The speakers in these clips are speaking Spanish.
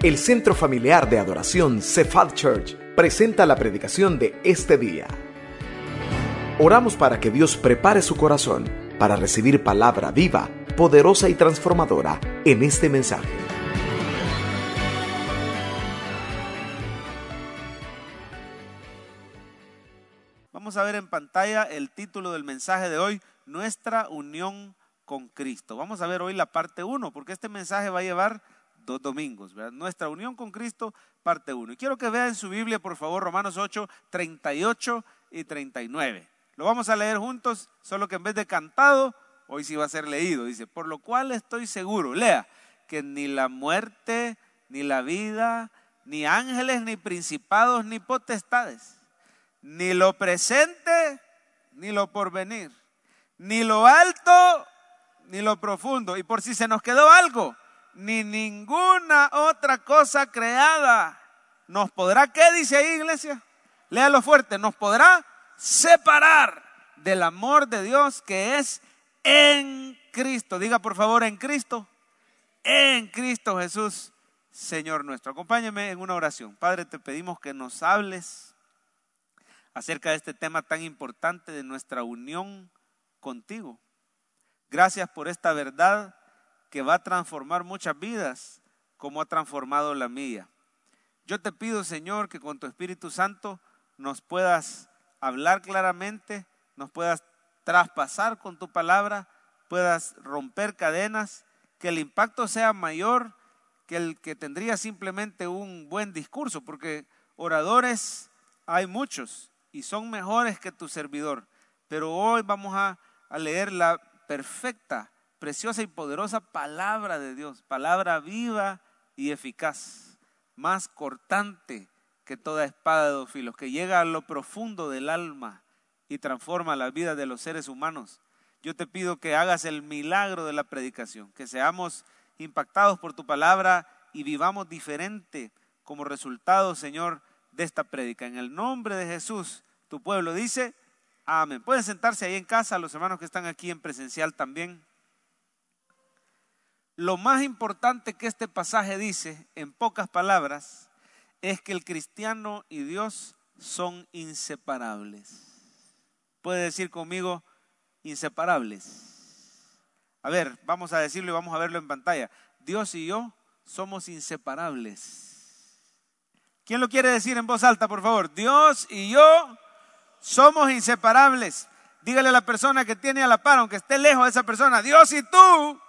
El Centro Familiar de Adoración Cephal Church presenta la predicación de este día. Oramos para que Dios prepare su corazón para recibir palabra viva, poderosa y transformadora en este mensaje. Vamos a ver en pantalla el título del mensaje de hoy, Nuestra unión con Cristo. Vamos a ver hoy la parte 1, porque este mensaje va a llevar dos domingos. Nuestra unión con Cristo, parte 1. Y quiero que vean en su Biblia, por favor, Romanos 8, 38 y 39. Lo vamos a leer juntos, solo que en vez de cantado, hoy sí va a ser leído. Dice, por lo cual estoy seguro, lea, que ni la muerte, ni la vida, ni ángeles, ni principados, ni potestades, ni lo presente, ni lo porvenir, ni lo alto, ni lo profundo. Y por si se nos quedó algo, ni ninguna otra cosa creada nos podrá, ¿qué dice ahí iglesia? Léalo fuerte, nos podrá separar del amor de Dios que es en Cristo. Diga por favor, en Cristo. En Cristo Jesús, Señor nuestro. Acompáñame en una oración. Padre, te pedimos que nos hables acerca de este tema tan importante de nuestra unión contigo. Gracias por esta verdad que va a transformar muchas vidas como ha transformado la mía. Yo te pido, Señor, que con tu Espíritu Santo nos puedas hablar claramente, nos puedas traspasar con tu palabra, puedas romper cadenas, que el impacto sea mayor que el que tendría simplemente un buen discurso, porque oradores hay muchos y son mejores que tu servidor. Pero hoy vamos a, a leer la perfecta, preciosa y poderosa palabra de Dios, palabra viva y eficaz, más cortante que toda espada de dos filos, que llega a lo profundo del alma y transforma la vida de los seres humanos. Yo te pido que hagas el milagro de la predicación, que seamos impactados por tu palabra y vivamos diferente como resultado, Señor, de esta prédica. En el nombre de Jesús, tu pueblo dice, Amén. Pueden sentarse ahí en casa, los hermanos que están aquí en presencial también. Lo más importante que este pasaje dice, en pocas palabras, es que el cristiano y Dios son inseparables. Puede decir conmigo, inseparables. A ver, vamos a decirlo y vamos a verlo en pantalla. Dios y yo somos inseparables. ¿Quién lo quiere decir en voz alta, por favor? Dios y yo somos inseparables. Dígale a la persona que tiene a la par, aunque esté lejos de esa persona, Dios y tú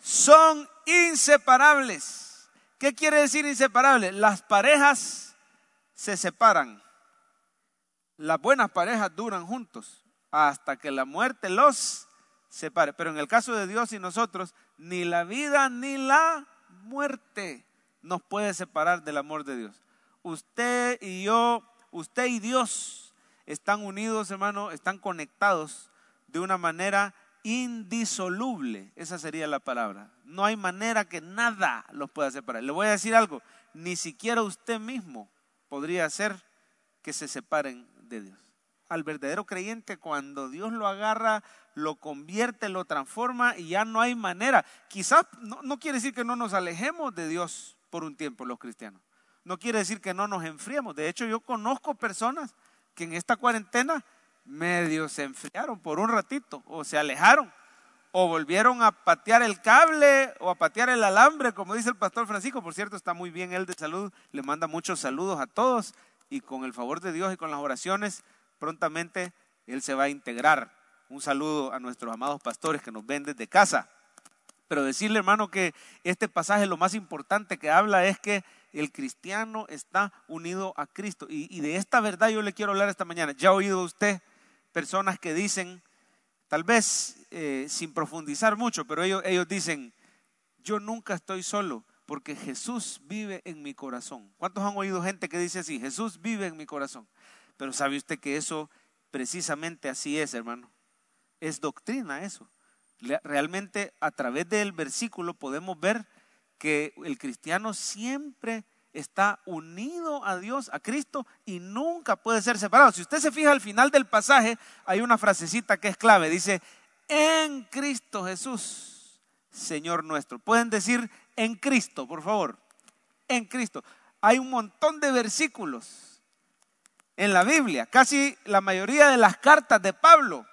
son inseparables. ¿Qué quiere decir inseparable? Las parejas se separan. Las buenas parejas duran juntos hasta que la muerte los separe. Pero en el caso de Dios y nosotros, ni la vida ni la muerte nos puede separar del amor de Dios. Usted y yo, usted y Dios están unidos, hermano, están conectados de una manera indisoluble. Esa sería la palabra. No hay manera que nada los pueda separar. Le voy a decir algo, ni siquiera usted mismo podría hacer que se separen de Dios. Al verdadero creyente, cuando Dios lo agarra, lo convierte, lo transforma y ya no hay manera. Quizás no, no quiere decir que no nos alejemos de Dios por un tiempo los cristianos. No quiere decir que no nos enfriemos. De hecho, yo conozco personas que en esta cuarentena medio se enfriaron por un ratito o se alejaron o volvieron a patear el cable o a patear el alambre, como dice el pastor Francisco. Por cierto, está muy bien él de salud, le manda muchos saludos a todos y con el favor de Dios y con las oraciones, prontamente él se va a integrar. Un saludo a nuestros amados pastores que nos ven desde casa. Pero decirle, hermano, que este pasaje lo más importante que habla es que el cristiano está unido a Cristo. Y, de esta verdad yo le quiero hablar esta mañana. Ya ha oído usted personas que dicen, tal vez eh, sin profundizar mucho, pero ellos, ellos dicen, yo nunca estoy solo porque Jesús vive en mi corazón. ¿Cuántos han oído gente que dice así? Jesús vive en mi corazón. Pero sabe usted que eso precisamente así es, hermano. Es doctrina eso. Realmente a través del versículo podemos ver que el cristiano siempre está unido a Dios, a Cristo, y nunca puede ser separado. Si usted se fija al final del pasaje, hay una frasecita que es clave. Dice, en Cristo Jesús, Señor nuestro. Pueden decir, en Cristo, por favor. en Cristo. Hay un montón de versículos en la Biblia. Casi la mayoría de las cartas de Pablo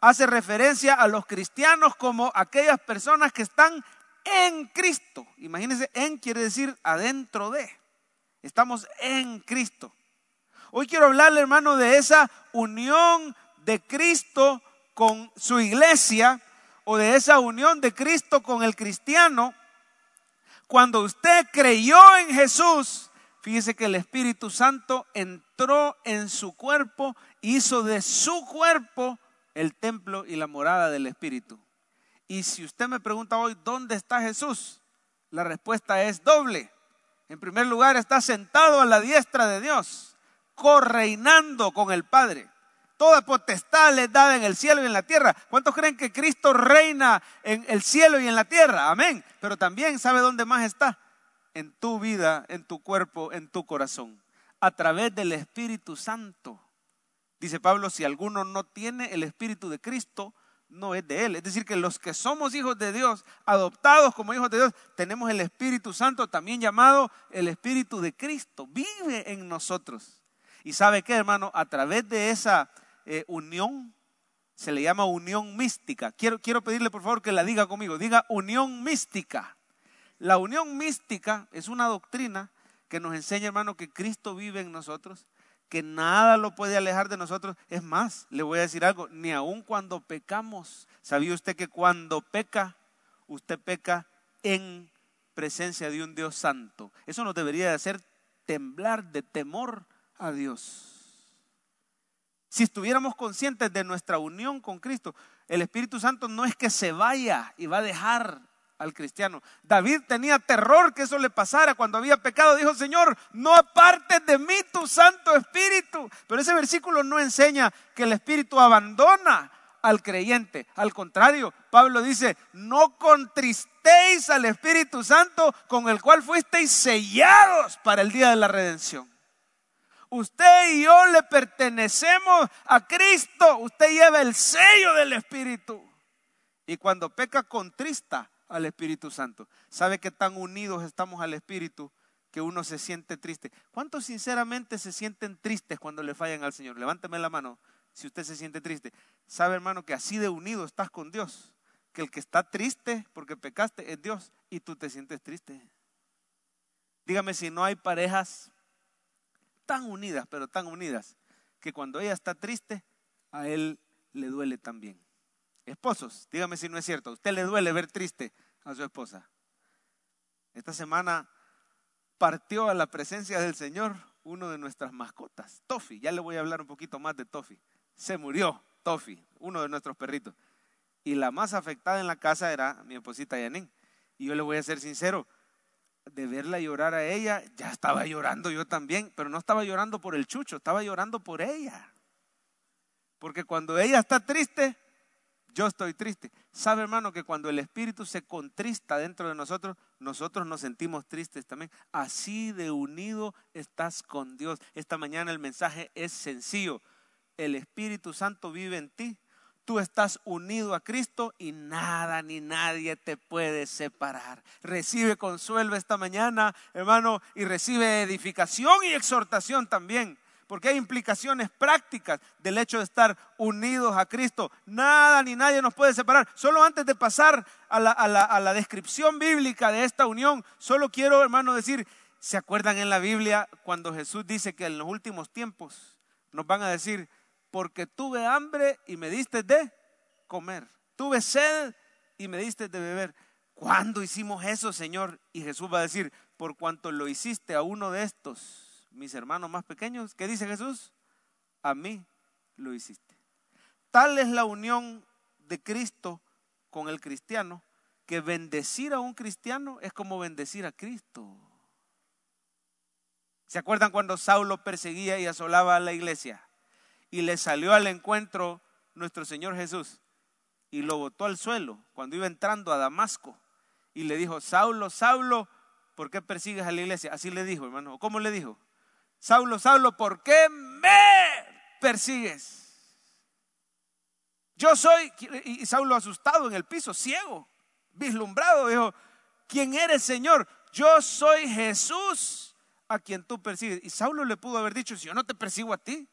hace referencia a los cristianos como aquellas personas que están en Cristo. Imagínense, en quiere decir adentro de. Estamos en Cristo. Hoy quiero hablarle, hermano, de esa unión de Cristo con su iglesia o de esa unión de Cristo con el cristiano. Cuando usted creyó en Jesús, fíjese que el Espíritu Santo entró en su cuerpo, hizo de su cuerpo el templo y la morada del Espíritu. Y si usted me pregunta hoy, ¿dónde está Jesús? La respuesta es doble. En primer lugar, está sentado a la diestra de Dios, correinando con el Padre. Toda potestad le dada en el cielo y en la tierra. ¿Cuántos creen que Cristo reina en el cielo y en la tierra? Amén. Pero también sabe dónde más está. En tu vida, en tu cuerpo, en tu corazón. A través del Espíritu Santo. Dice Pablo, si alguno no tiene el Espíritu de Cristo, no es de Él. Es decir, que los que somos hijos de Dios, adoptados como hijos de Dios, tenemos el Espíritu Santo, también llamado el Espíritu de Cristo. Vive en nosotros. Y sabe qué, hermano, a través de esa eh, unión, se le llama unión mística. Quiero, quiero pedirle por favor que la diga conmigo. Diga unión mística. La unión mística es una doctrina que nos enseña, hermano, que Cristo vive en nosotros que nada lo puede alejar de nosotros. Es más, le voy a decir algo, ni aun cuando pecamos, ¿sabía usted que cuando peca, usted peca en presencia de un Dios santo? Eso nos debería de hacer temblar de temor a Dios. Si estuviéramos conscientes de nuestra unión con Cristo, el Espíritu Santo no es que se vaya y va a dejar al cristiano. David tenía terror que eso le pasara cuando había pecado. Dijo, Señor, no apartes de mí tu Santo Espíritu. Pero ese versículo no enseña que el Espíritu abandona al creyente. Al contrario, Pablo dice, no contristéis al Espíritu Santo con el cual fuisteis sellados para el día de la redención. Usted y yo le pertenecemos a Cristo. Usted lleva el sello del Espíritu. Y cuando peca contrista, al Espíritu Santo. ¿Sabe que tan unidos estamos al Espíritu que uno se siente triste? ¿Cuántos sinceramente se sienten tristes cuando le fallan al Señor? Levánteme la mano si usted se siente triste. ¿Sabe, hermano, que así de unido estás con Dios? Que el que está triste porque pecaste es Dios y tú te sientes triste. Dígame si no hay parejas tan unidas, pero tan unidas, que cuando ella está triste, a él le duele también. Esposos, dígame si no es cierto. ¿A usted le duele ver triste a su esposa? Esta semana partió a la presencia del Señor uno de nuestras mascotas, Tofi. Ya le voy a hablar un poquito más de Tofi. Se murió Tofi, uno de nuestros perritos. Y la más afectada en la casa era mi esposita Yanin. Y yo le voy a ser sincero, de verla llorar a ella, ya estaba llorando yo también, pero no estaba llorando por el chucho, estaba llorando por ella. Porque cuando ella está triste, yo estoy triste. ¿Sabe, hermano, que cuando el Espíritu se contrista dentro de nosotros, nosotros nos sentimos tristes también? Así de unido estás con Dios. Esta mañana el mensaje es sencillo. El Espíritu Santo vive en ti. Tú estás unido a Cristo y nada ni nadie te puede separar. Recibe consuelo esta mañana, hermano, y recibe edificación y exhortación también porque hay implicaciones prácticas del hecho de estar unidos a Cristo. Nada ni nadie nos puede separar. Solo antes de pasar a la, descripción bíblica de esta unión, solo quiero, hermano, decir, ¿se acuerdan en la Biblia cuando Jesús dice que en los últimos tiempos nos van a decir, porque tuve hambre y me diste de comer, tuve sed y me diste de beber? ¿Cuándo hicimos eso, Señor? Y Jesús va a decir, por cuanto lo hiciste a uno de estos mis hermanos más pequeños, ¿qué dice Jesús? A mí lo hiciste. Tal es la unión de Cristo con el cristiano, que bendecir a un cristiano es como bendecir a Cristo. ¿Se acuerdan cuando Saulo perseguía y asolaba a la iglesia? Y le salió al encuentro nuestro Señor Jesús y lo botó al suelo cuando iba entrando a Damasco y le dijo, Saulo, Saulo, ¿por qué persigues a la iglesia? Así le dijo, hermano. ¿Cómo le dijo? Saulo, Saulo, ¿por qué me persigues? Yo soy, y Saulo asustado en el piso, ciego, vislumbrado, dijo, ¿quién eres, Señor? yo soy Jesús a quien tú persigues. Y Saulo le pudo haber dicho, si yo no te persigo a ti,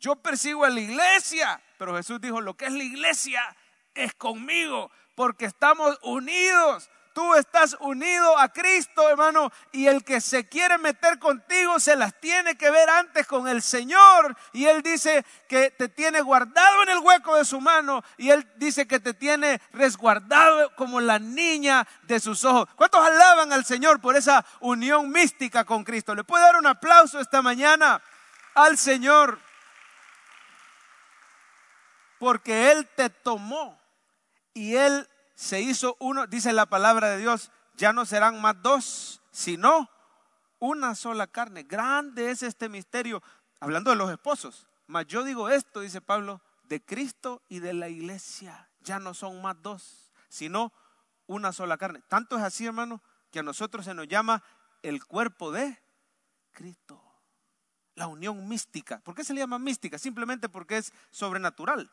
yo persigo a la iglesia. Pero Jesús dijo, lo que es la iglesia es conmigo, porque estamos unidos. Tú estás unido a Cristo, hermano, y el que se quiere meter contigo se las tiene que ver antes con el Señor. Y Él dice que te tiene guardado en el hueco de su mano y Él dice que te tiene resguardado como la niña de sus ojos. ¿Cuántos alaban al Señor por esa unión mística con Cristo? ¿Le puede dar un aplauso esta mañana al Señor? Porque Él te tomó y Él se hizo uno, dice la palabra de Dios, ya no serán más dos, sino una sola carne. Grande es este misterio, hablando de los esposos. Mas yo digo esto, dice Pablo, de Cristo y de la iglesia. Ya no son más dos, sino una sola carne. Tanto es así, hermano, que a nosotros se nos llama el cuerpo de Cristo. La unión mística. ¿Por qué se le llama mística? Simplemente porque es sobrenatural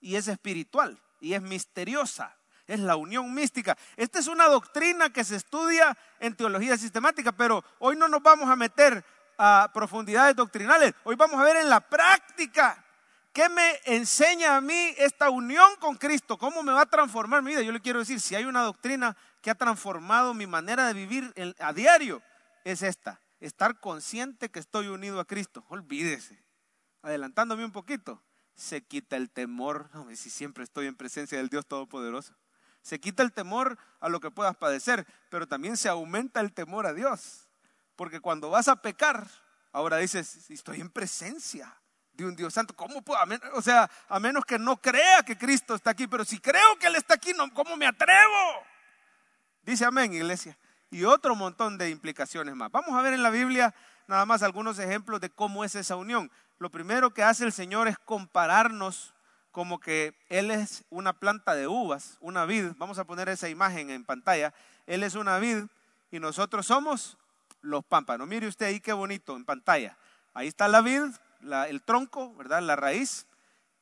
y es espiritual y es misteriosa es la unión mística. Esta es una doctrina que se estudia en teología sistemática, pero hoy no nos vamos a meter a profundidades doctrinales. Hoy vamos a ver en la práctica qué me enseña a mí esta unión con Cristo, cómo me va a transformar mi vida. Yo le quiero decir, si hay una doctrina que ha transformado mi manera de vivir a diario, es esta, estar consciente que estoy unido a Cristo. Olvídese. Adelantándome un poquito, se quita el temor. No, si siempre estoy en presencia del Dios Todopoderoso. Se quita el temor a lo que puedas padecer, pero también se aumenta el temor a Dios. Porque cuando vas a pecar, ahora dices, estoy en presencia de un Dios santo. ¿Cómo puedo? O sea, a menos que no crea que Cristo está aquí, pero si creo que Él está aquí, ¿cómo me atrevo? Dice amén, iglesia. Y otro montón de implicaciones más. Vamos a ver en la Biblia nada más algunos ejemplos de cómo es esa unión. Lo primero que hace el Señor es compararnos como que Él es una planta de uvas, una vid. Vamos a poner esa imagen en pantalla. Él es una vid y nosotros somos los pámpanos. Mire usted ahí qué bonito en pantalla. Ahí está la vid, el tronco, ¿verdad? La raíz.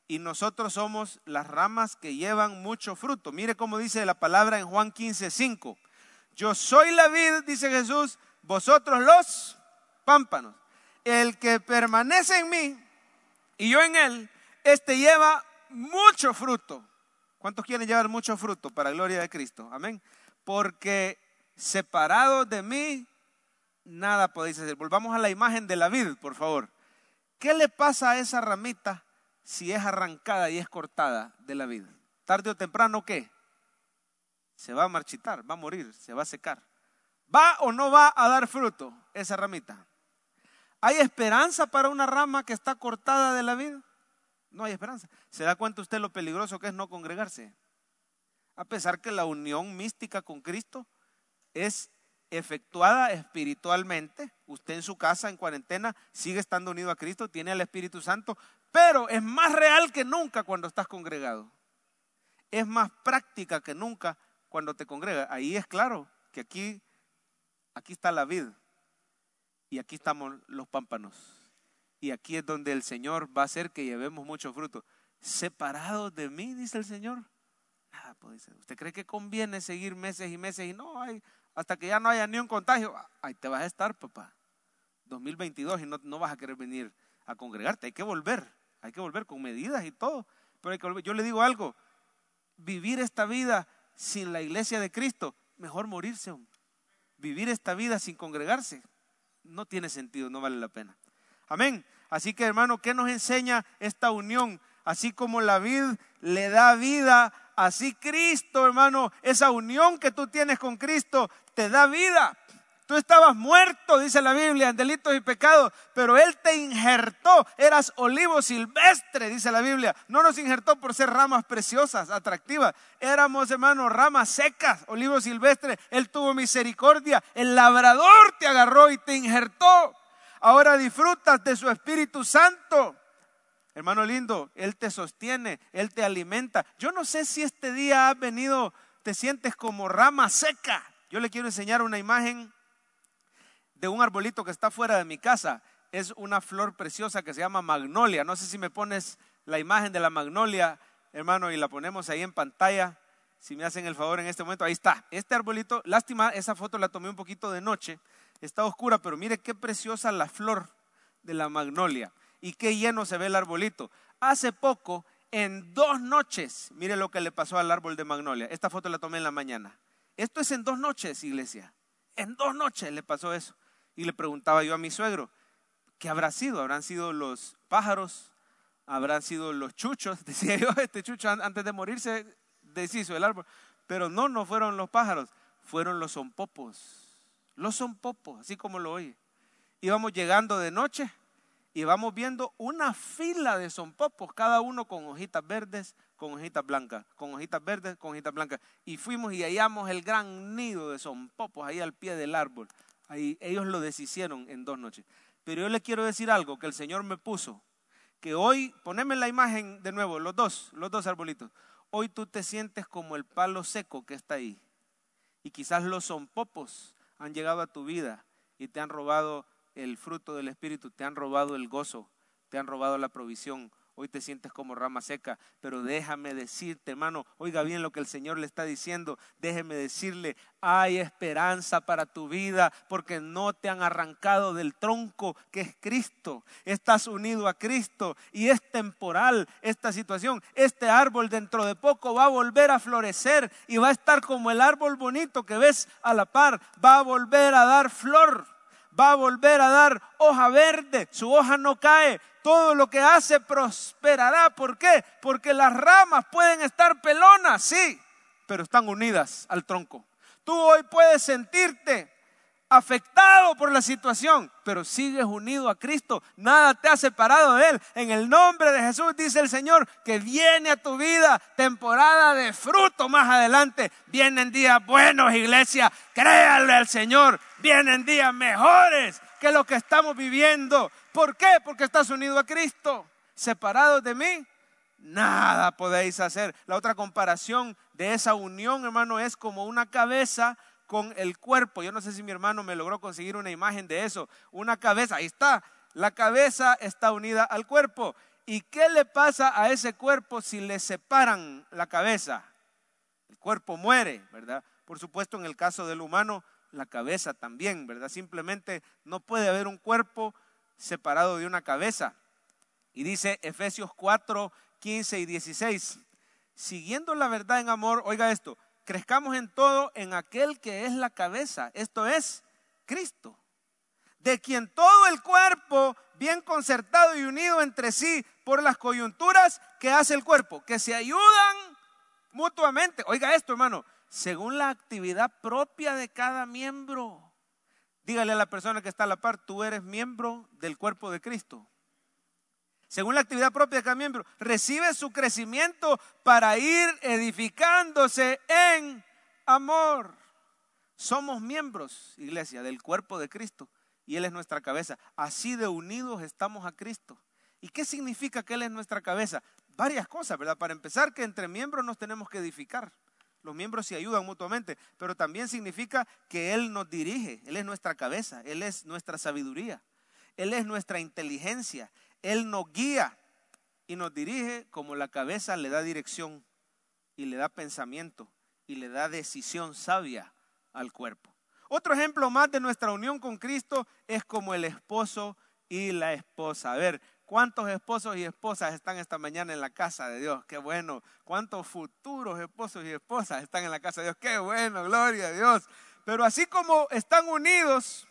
Y nosotros somos las ramas que llevan mucho fruto. Mire cómo dice la palabra en Juan 15, 5. Yo soy la vid, dice Jesús, vosotros los pámpanos. El que permanece en mí y yo en él, este lleva mucho fruto. ¿Cuántos quieren llevar mucho fruto para la gloria de Cristo? Amén. Porque separado de mí, nada podéis hacer. Volvamos a la imagen de la vid, por favor. ¿Qué le pasa a esa ramita si es arrancada y es cortada de la vid? Tarde o temprano, ¿qué? Se va a marchitar, va a morir, se va a secar. ¿Va o no va a dar fruto esa ramita? ¿Hay esperanza para una rama que está cortada de la vid? No hay esperanza. ¿Se da cuenta usted lo peligroso que es no congregarse? A pesar que la unión mística con Cristo es efectuada espiritualmente, usted en su casa en cuarentena sigue estando unido a Cristo, tiene al Espíritu Santo, pero es más real que nunca cuando estás congregado. Es más práctica que nunca cuando te congregas. Ahí es claro que aquí, aquí está la vid y aquí estamos los pámpanos. Y aquí es donde el Señor va a hacer que llevemos mucho fruto. Separados de mí, dice el Señor. Nada puede ser. ¿Usted cree que conviene seguir meses y meses y no hay, hasta que ya no haya ni un contagio? Ahí te vas a estar, papá. 2022 y no, no vas a querer venir a congregarte. Hay que volver. Hay que volver con medidas y todo. Pero hay que volver. Yo le digo algo. Vivir esta vida sin la iglesia de Cristo, mejor morirse. Vivir esta vida sin congregarse, no tiene sentido, no vale la pena. Amén. Así que hermano, ¿qué nos enseña esta unión? Así como la vid le da vida, así Cristo, hermano, esa unión que tú tienes con Cristo te da vida. Tú estabas muerto, dice la Biblia, en delitos y pecados, pero Él te injertó. Eras olivo silvestre, dice la Biblia. No nos injertó por ser ramas preciosas, atractivas. Éramos, hermano, ramas secas, olivo silvestre. Él tuvo misericordia. El labrador te agarró y te injertó. Ahora disfrutas de su Espíritu Santo. Hermano lindo, Él te sostiene, Él te alimenta. Yo no sé si este día has venido, te sientes como rama seca. Yo le quiero enseñar una imagen de un arbolito que está fuera de mi casa. Es una flor preciosa que se llama magnolia. No sé si me pones la imagen de la magnolia, hermano, y la ponemos ahí en pantalla. Si me hacen el favor en este momento, ahí está. Este arbolito, lástima, esa foto la tomé un poquito de noche, está oscura, pero mire qué preciosa la flor de la magnolia y qué lleno se ve el arbolito. Hace poco, en dos noches, mire lo que le pasó al árbol de magnolia. Esta foto la tomé en la mañana. Esto es en dos noches, iglesia. En dos noches le pasó eso. Y le preguntaba yo a mi suegro, ¿qué habrá sido? ¿Habrán sido los pájaros? ¿Habrán sido los chuchos? Decía yo, este chucho antes de morirse deshizo el árbol. Pero no, no fueron los pájaros, fueron los zompopos. Los zompopos, así como lo oye. Íbamos llegando de noche y vamos viendo una fila de zompopos, cada uno con hojitas verdes, con hojitas blancas, con hojitas verdes, con hojitas blancas. Y fuimos y hallamos el gran nido de zompopos ahí al pie del árbol. Ahí ellos lo deshicieron en dos noches. Pero yo le quiero decir algo que el Señor me puso, que hoy, poneme la imagen de nuevo, los dos, los dos arbolitos. Hoy tú te sientes como el palo seco que está ahí. Y quizás los zompopos han llegado a tu vida y te han robado el fruto del Espíritu, te han robado el gozo, te han robado la provisión, Hoy te sientes como rama seca, pero déjame decirte, hermano, oiga bien lo que el Señor le está diciendo. Déjeme decirle, hay esperanza para tu vida porque no te han arrancado del tronco que es Cristo. Estás unido a Cristo y es temporal esta situación. Este árbol dentro de poco va a volver a florecer y va a estar como el árbol bonito que ves a la par. Va a volver a dar flor va a volver a dar hoja verde, su hoja no cae, todo lo que hace prosperará. ¿Por qué? Porque las ramas pueden estar pelonas, sí, pero están unidas al tronco. Tú hoy puedes sentirte afectado por la situación, pero sigues unido a Cristo. Nada te ha separado de Él. En el nombre de Jesús dice el Señor que viene a tu vida temporada de fruto más adelante. Vienen días buenos, iglesia. Créale al Señor. Vienen días mejores que lo que estamos viviendo. ¿Por qué? Porque estás unido a Cristo. Separados de mí, nada podéis hacer. La otra comparación de esa unión, hermano, es como una cabeza con el cuerpo. Yo no sé si mi hermano me logró conseguir una imagen de eso. Una cabeza, ahí está. La cabeza está unida al cuerpo. ¿Y qué le pasa a ese cuerpo si le separan la cabeza? El cuerpo muere, ¿verdad? Por supuesto, en el caso del humano, la cabeza también, ¿verdad? Simplemente no puede haber un cuerpo separado de una cabeza. Y dice Efesios 4, 15 y 16, siguiendo la verdad en amor, oiga esto, crezcamos en todo en aquel que es la cabeza, esto es Cristo, de quien todo el cuerpo, bien concertado y unido entre sí por las coyunturas que hace el cuerpo, que se ayudan mutuamente. Oiga esto, hermano, según la actividad propia de cada miembro. Dígale a la persona que está a la par, tú eres miembro del cuerpo de Cristo según la actividad propia de cada miembro, recibe su crecimiento para ir edificándose en amor. Somos miembros, iglesia, del cuerpo de Cristo y Él es nuestra cabeza. Así de unidos estamos a Cristo. ¿Y qué significa que Él es nuestra cabeza? Varias cosas, ¿verdad? Para empezar, que entre miembros nos tenemos que edificar. Los miembros se ayudan mutuamente, pero también significa que Él nos dirige, Él es nuestra cabeza, Él es nuestra sabiduría, Él es nuestra inteligencia, él nos guía y nos dirige como la cabeza le da dirección y le da pensamiento y le da decisión sabia al cuerpo. Otro ejemplo más de nuestra unión con Cristo es como el esposo y la esposa. A ver, ¿cuántos esposos y esposas están esta mañana en la casa de Dios? Qué bueno. ¿Cuántos futuros esposos y esposas están en la casa de Dios? Qué bueno, gloria a Dios. Pero así como están unidos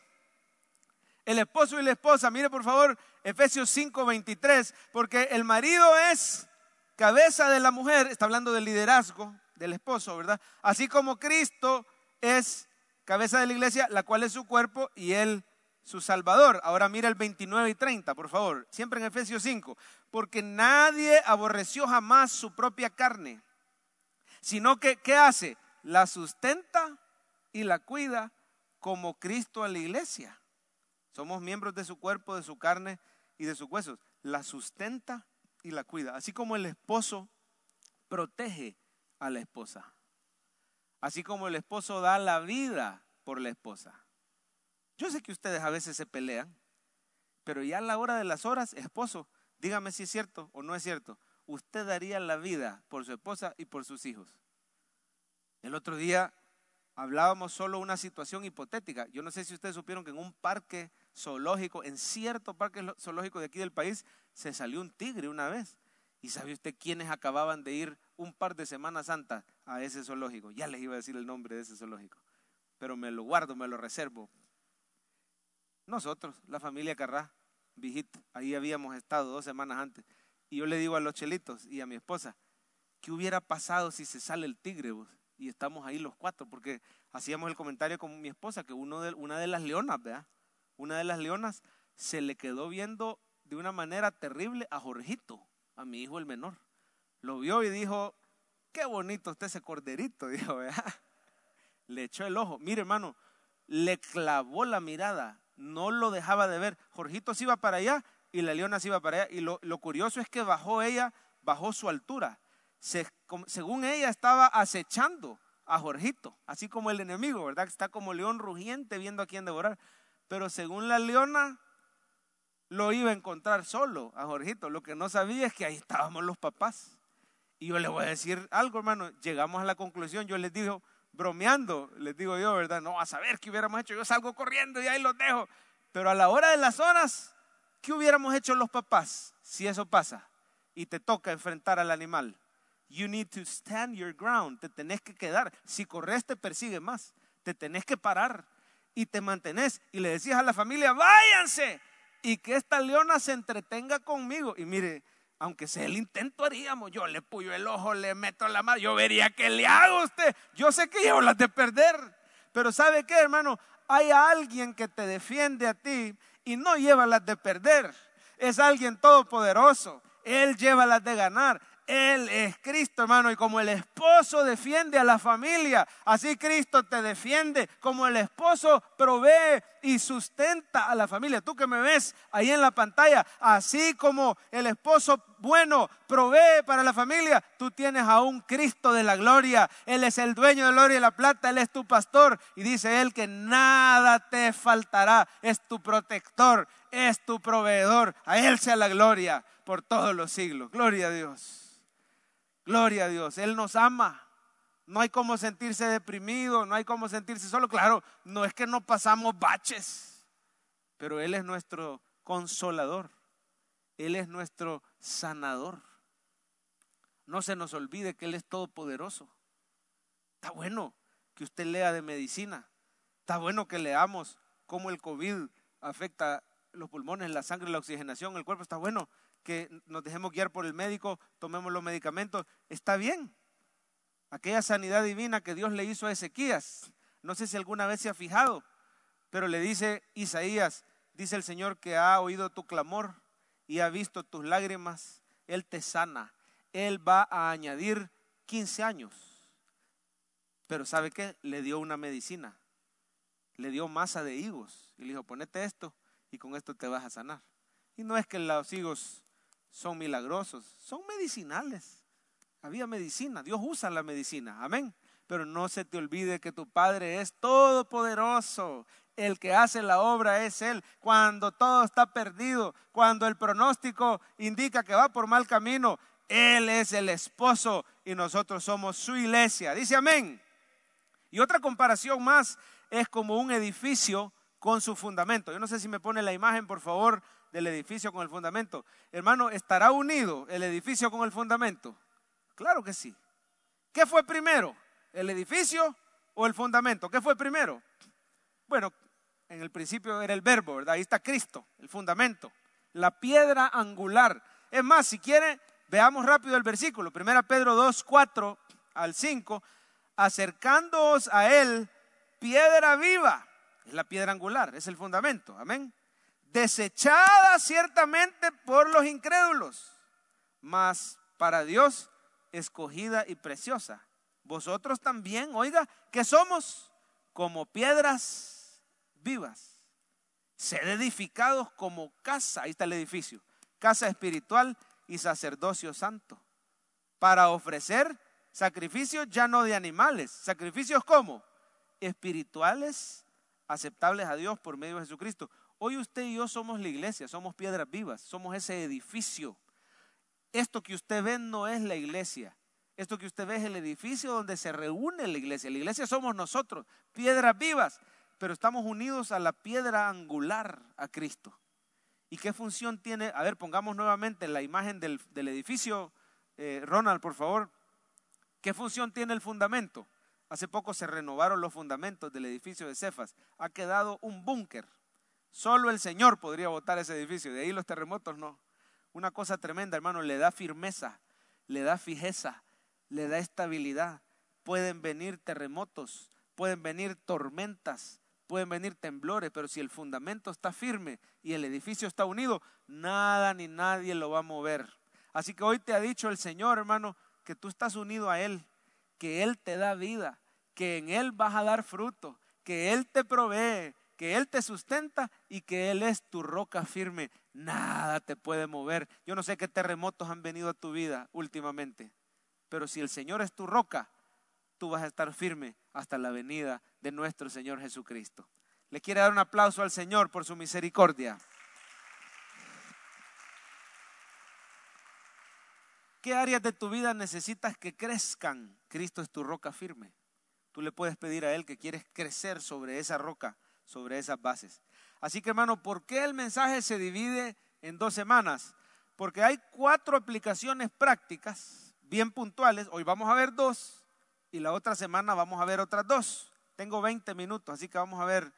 el esposo y la esposa, mire por favor Efesios 5:23, porque el marido es cabeza de la mujer, está hablando del liderazgo del esposo, ¿verdad? Así como Cristo es cabeza de la iglesia, la cual es su cuerpo y él su salvador. Ahora mira el 29 y 30, por favor, siempre en Efesios 5, porque nadie aborreció jamás su propia carne, sino que, ¿qué hace? La sustenta y la cuida como Cristo a la iglesia. Somos miembros de su cuerpo, de su carne y de sus huesos. La sustenta y la cuida. Así como el esposo protege a la esposa. Así como el esposo da la vida por la esposa. Yo sé que ustedes a veces se pelean, pero ya a la hora de las horas, esposo, dígame si es cierto o no es cierto. Usted daría la vida por su esposa y por sus hijos. El otro día hablábamos solo una situación hipotética. Yo no sé si ustedes supieron que en un parque zoológico, en cierto parque zoológico de aquí del país, se salió un tigre una vez. ¿Y sabe usted quiénes acababan de ir un par de Semanas Santas a ese zoológico? Ya les iba a decir el nombre de ese zoológico, pero me lo guardo, me lo reservo. Nosotros, la familia Carrá, Vigit, ahí habíamos estado dos semanas antes. Y yo le digo a los chelitos y a mi esposa, ¿qué hubiera pasado si se sale el tigre? Y estamos ahí los cuatro, porque hacíamos el comentario con mi esposa que una de las leonas, ¿verdad? Una de las leonas se le quedó viendo de una manera terrible a Jorgito, a mi hijo el menor. Lo vio y dijo, qué bonito está ese corderito, dijo, ¿verdad? Le echó el ojo. Mire, hermano, le clavó la mirada, no lo dejaba de ver. Jorgito se iba para allá y la leona se iba para allá. Y lo, curioso es que bajó ella, bajó su altura. según ella estaba acechando a Jorgito, así como el enemigo, ¿verdad? Está como león rugiente viendo a quién devorar. Pero según la leona, lo iba a encontrar solo a Jorgito. Lo que no sabía es que ahí estábamos los papás. Y yo le voy a decir algo, hermano. Llegamos a la conclusión, yo les digo, bromeando, les digo yo, ¿verdad? No, a saber qué hubiéramos hecho. Yo salgo corriendo y ahí los dejo. Pero a la hora de las horas, ¿qué hubiéramos hecho los papás si eso pasa y te toca enfrentar al animal? You need to stand your ground. Te tenés que quedar. Si corres, te persigue más. Te tenés que parar y te mantenés. Y le decías a la familia, váyanse. Y que esta leona se entretenga conmigo. Y mire, aunque sea el intento haríamos, yo le puyo el ojo, le meto la mano, yo vería qué le hago a usted. Yo sé que llevo las de perder, pero ¿sabe qué, hermano? Hay alguien que te defiende a ti y no lleva las de perder. Es alguien todopoderoso. Él lleva las de ganar. Él es Cristo, hermano, y como el esposo defiende a la familia, así Cristo te defiende, como el esposo provee y sustenta a la familia. Tú que me ves ahí en la pantalla, así como el esposo bueno provee para la familia, tú tienes a un Cristo de la gloria. Él es el dueño de la gloria y la plata, Él es tu pastor. Y dice Él que nada te faltará, es tu protector, es tu proveedor. A Él sea la gloria por todos los siglos. Gloria a Dios. Gloria a Dios, Él nos ama. No hay como sentirse deprimido, no hay como sentirse solo. Claro, no es que no pasamos baches, pero Él es nuestro consolador. Él es nuestro sanador. No se nos olvide que Él es todopoderoso. Está bueno que usted lea de medicina. Está bueno que leamos cómo el COVID afecta los pulmones, la sangre, la oxigenación, el cuerpo. Está bueno que nos dejemos guiar por el médico, tomemos los medicamentos, está bien. Aquella sanidad divina que Dios le hizo a Ezequías, no sé si alguna vez se ha fijado, pero le dice Isaías, dice el Señor que ha oído tu clamor y ha visto tus lágrimas, Él te sana, Él va a añadir 15 años. Pero ¿sabe qué? Le dio una medicina, le dio masa de higos y le dijo, ponete esto y con esto te vas a sanar. Y no es que los higos son milagrosos, son medicinales. Había medicina, Dios usa la medicina, amén. Pero no se te olvide que tu Padre es todopoderoso. El que hace la obra es Él. Cuando todo está perdido, cuando el pronóstico indica que va por mal camino, Él es el esposo y nosotros somos su iglesia. Dice amén. Y otra comparación más es como un edificio con su fundamento. Yo no sé si me pone la imagen, por favor, del edificio con el fundamento. Hermano, ¿estará unido el edificio con el fundamento? Claro que sí. ¿Qué fue primero? ¿El edificio o el fundamento? ¿Qué fue primero? Bueno, en el principio era el verbo, ¿verdad? Ahí está Cristo, el fundamento, la piedra angular. Es más, si quiere, veamos rápido el versículo. Primera Pedro 2, 4 al 5. Acercándoos a él, piedra viva. Es la piedra angular, es el fundamento. Amén desechada ciertamente por los incrédulos, mas para Dios escogida y preciosa. Vosotros también, oiga, que somos como piedras vivas, sed edificados como casa, ahí está el edificio, casa espiritual y sacerdocio santo, para ofrecer sacrificios ya no de animales, sacrificios como espirituales, aceptables a Dios por medio de Jesucristo. Hoy usted y yo somos la iglesia, somos piedras vivas, somos ese edificio. Esto que usted ve no es la iglesia, Esto que usted ve es el edificio donde se reúne la iglesia. La iglesia somos nosotros, piedras vivas, pero estamos unidos a la piedra angular, a Cristo. ¿Y qué función tiene? A ver, pongamos nuevamente la imagen del, edificio. Eh, Ronald, por favor. ¿Qué función tiene el fundamento? Hace poco se renovaron los fundamentos del edificio de Cefas. Ha quedado un búnker. Solo el Señor podría botar ese edificio. De ahí los terremotos no. Una cosa tremenda, hermano. Le da firmeza, le da fijeza, le da estabilidad. Pueden venir terremotos, pueden venir tormentas, pueden venir temblores, pero si el fundamento está firme y el edificio está unido, nada ni nadie lo va a mover. Así que hoy te ha dicho el Señor, hermano, que tú estás unido a Él, que Él te da vida, que en Él vas a dar fruto, que Él te provee, que Él te sustenta y que Él es tu roca firme. Nada te puede mover. Yo no sé qué terremotos han venido a tu vida últimamente, pero si el Señor es tu roca, tú vas a estar firme hasta la venida de nuestro Señor Jesucristo. Le quiere dar un aplauso al Señor por su misericordia. ¿Qué áreas de tu vida necesitas que crezcan? Cristo es tu roca firme. Tú le puedes pedir a Él que quieres crecer sobre esa roca, sobre esas bases. Así que hermano, ¿por qué el mensaje se divide en dos semanas? Porque hay cuatro aplicaciones prácticas bien puntuales. Hoy vamos a ver dos y la otra semana vamos a ver otras dos. Tengo 20 minutos, así que vamos a ver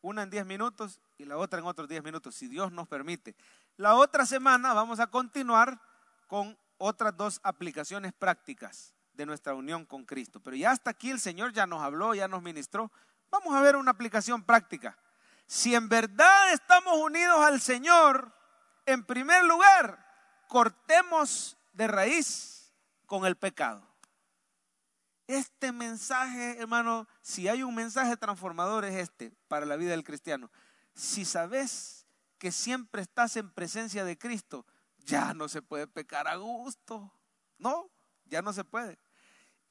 una en 10 minutos y la otra en otros 10 minutos, si Dios nos permite. La otra semana vamos a continuar con otras dos aplicaciones prácticas de nuestra unión con Cristo. Pero ya hasta aquí el Señor ya nos habló, ya nos ministró. Vamos a ver una aplicación práctica. Si en verdad estamos unidos al Señor, en primer lugar, cortemos de raíz con el pecado. Este mensaje, hermano, si hay un mensaje transformador es este para la vida del cristiano. Si sabes que siempre estás en presencia de Cristo, ya no se puede pecar a gusto. No, ya no se puede.